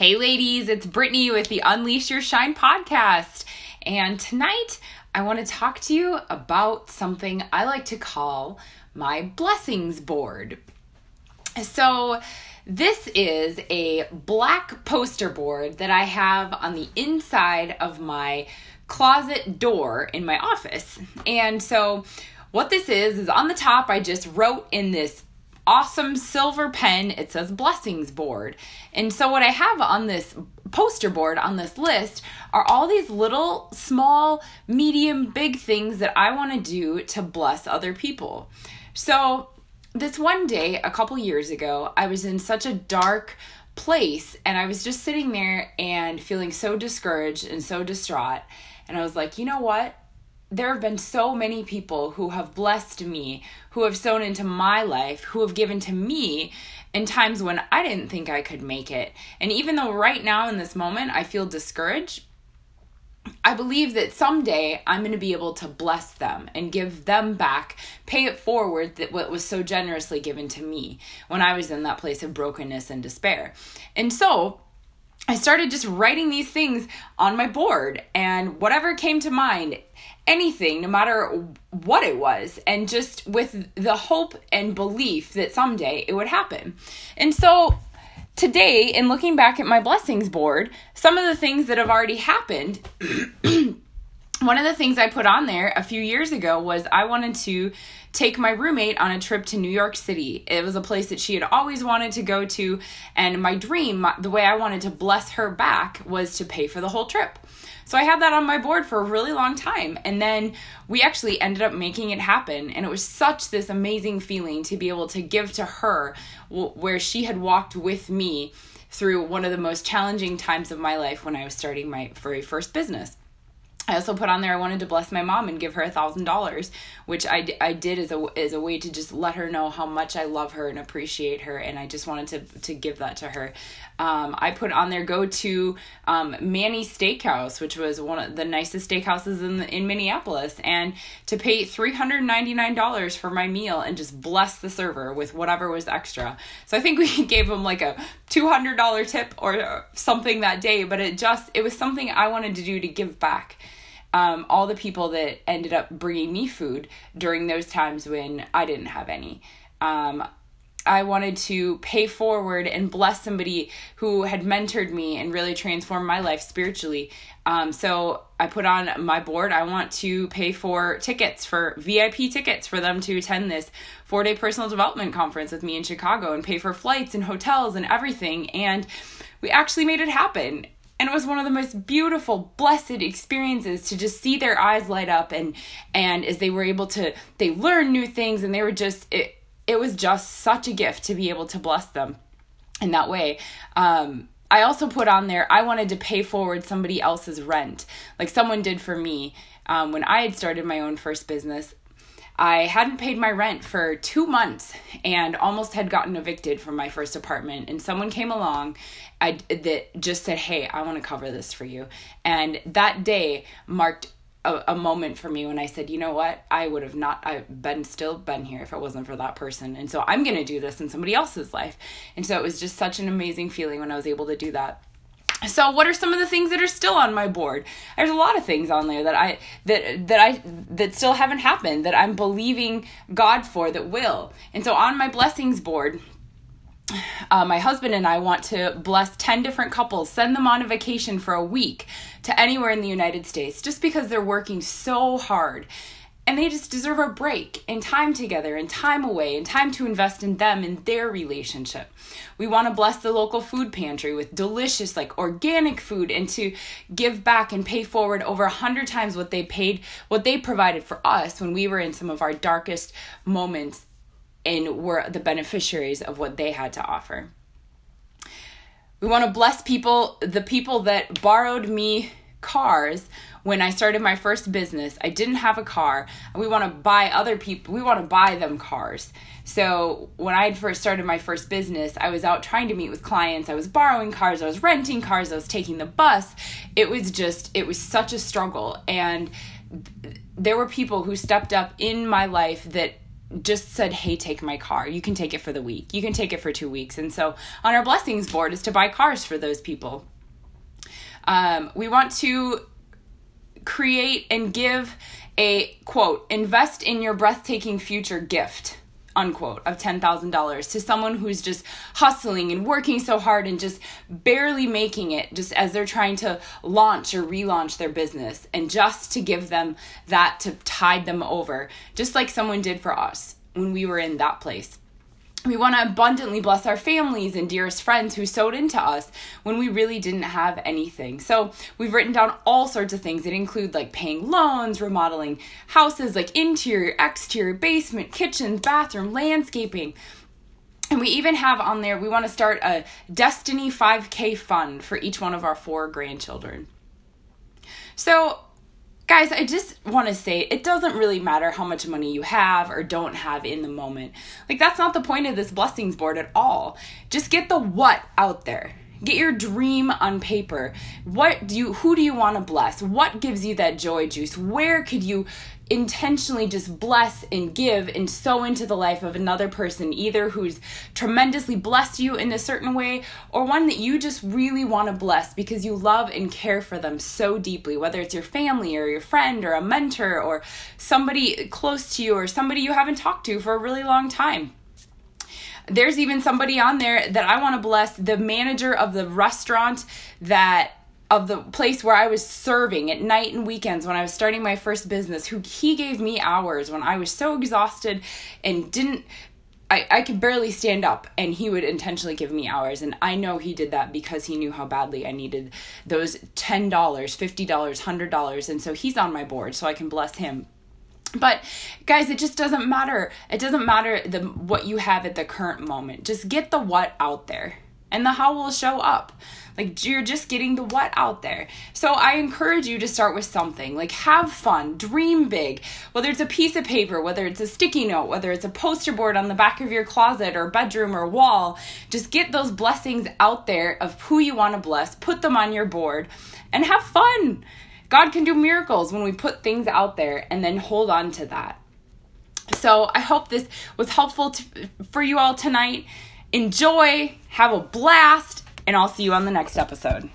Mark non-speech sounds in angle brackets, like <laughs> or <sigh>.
Hey, ladies, it's Brittany with the Unleash Your Shine podcast. And tonight, I want to talk to you about something I like to call my blessings board. So, this is a black poster board that I have on the inside of my closet door in my office. And so, what this is, is on the top, I just wrote in this awesome silver pen, it says blessings board. And so, what I have on this poster board on this list are all these little, small, medium, big things that I want to do to bless other people. So, this one day, a couple years ago, I was in such a dark place and I was just sitting there and feeling so discouraged and so distraught. And I was like, you know what? There have been so many people who have blessed me, who have sown into my life, who have given to me in times when I didn't think I could make it. And even though right now in this moment I feel discouraged, I believe that someday I'm going to be able to bless them and give them back, pay it forward that what was so generously given to me when I was in that place of brokenness and despair. And so, I started just writing these things on my board and whatever came to mind, anything, no matter what it was, and just with the hope and belief that someday it would happen. And so today, in looking back at my blessings board, some of the things that have already happened. <clears throat> one of the things I put on there a few years ago was I wanted to take my roommate on a trip to New York City. It was a place that she had always wanted to go to, and my dream, the way I wanted to bless her back, was to pay for the whole trip. So I had that on my board for a really long time. And then we actually ended up making it happen. And it was such this amazing feeling to be able to give to her where she had walked with me through one of the most challenging times of my life when I was starting my very first business. I also put on there I wanted to bless my mom and give her a thousand dollars, which I, I did as a as a way to just let her know how much I love her and appreciate her, and I just wanted to to give that to her. Um, I put on there go to um, Manny Steakhouse, which was one of the nicest steakhouses in in Minneapolis, and to pay three hundred ninety nine dollars for my meal and just bless the server with whatever was extra. So I think we <laughs> gave him like a two hundred dollar tip or something that day, but it just it was something I wanted to do to give back um, all the people that ended up bringing me food during those times when I didn't have any. Um, I wanted to pay forward and bless somebody who had mentored me and really transformed my life spiritually. Um, so I put on my board, I want to pay for tickets for VIP tickets for them to attend this four day personal development conference with me in Chicago and pay for flights and hotels and everything. And we actually made it happen and it was one of the most beautiful blessed experiences to just see their eyes light up and and as they were able to they learned new things and they were just it it was just such a gift to be able to bless them in that way um I also put on there I wanted to pay forward somebody else's rent like someone did for me um, when I had started my own first business I hadn't paid my rent for two months and almost had gotten evicted from my first apartment. And someone came along I, that just said, Hey, I want to cover this for you. And that day marked a, a, moment for me when I said, you know what, I would have not I've been still been here if it wasn't for that person. And so I'm gonna do this in somebody else's life. And so it was just such an amazing feeling when I was able to do that so what are some of the things that are still on my board there's a lot of things on there that i that that i that still haven't happened that i'm believing god for that will and so on my blessings board uh, my husband and I want to bless 10 different couples, send them on a vacation for a week to anywhere in the United States just because they're working so hard and they just deserve a break and time together and time away and time to invest in them and their relationship. We want to bless the local food pantry with delicious, like organic food and to give back and pay forward over a hundred times what they paid, what they provided for us when we were in some of our darkest moments and were the beneficiaries of what they had to offer. We want to bless people, the people that borrowed me cars when I started my first business. I didn't have a car. We want to buy other people, we want to buy them cars. So when I had first started my first business, I was out trying to meet with clients. I was borrowing cars, I was renting cars, I was taking the bus. It was just, it was such a struggle. And there were people who stepped up in my life that just said, Hey, take my car. You can take it for the week. You can take it for two weeks. And so on our blessings board is to buy cars for those people. Um, we want to create and give a quote, invest in your breathtaking future gift unquote of $10,000 to someone who's just hustling and working so hard and just barely making it just as they're trying to launch or relaunch their business and just to give them that to tide them over just like someone did for us when we were in that place we want to abundantly bless our families and dearest friends who sowed into us when we really didn't have anything. So, we've written down all sorts of things that include like paying loans, remodeling houses, like interior, exterior, basement, kitchens, bathroom, landscaping. And we even have on there, we want to start a Destiny 5K fund for each one of our four grandchildren. So, guys, I just want to say it doesn't really matter how much money you have or don't have in the moment. Like, that's not the point of this blessings board at all. Just get the what out there. Get your dream on paper. What do you who do you want to bless? What gives you that joy juice? Where could you intentionally just bless and give and sow into the life of another person, either who's tremendously blessed you in a certain way or one that you just really want to bless because you love and care for them so deeply, whether it's your family or your friend or a mentor or somebody close to you or somebody you haven't talked to for a really long time. There's even somebody on there that I want to bless the manager of the restaurant that of the place where I was serving at night and weekends when I was starting my first business, who he gave me hours when I was so exhausted and didn't I, I could barely stand up and he would intentionally give me hours. And i know he did that because he knew how badly i needed those $10 $50 $100 and so he's on my board so i can bless him. But guys it just doesn't matter. It doesn't matter the what you have at the current moment. Just get the what out there and the how will show up like you're just getting the what out there. So I encourage you to start with something. Like have fun, dream big. Whether it's a piece of paper, whether it's a sticky note, whether it's a poster board on the back of your closet or bedroom or wall, just get those blessings out there of who you want to bless, put them on your board and have fun. God can do miracles when we put things out there and then hold on to that. So I hope this was helpful to, for you all tonight. Enjoy, have a blast, and I'll see you on the next episode.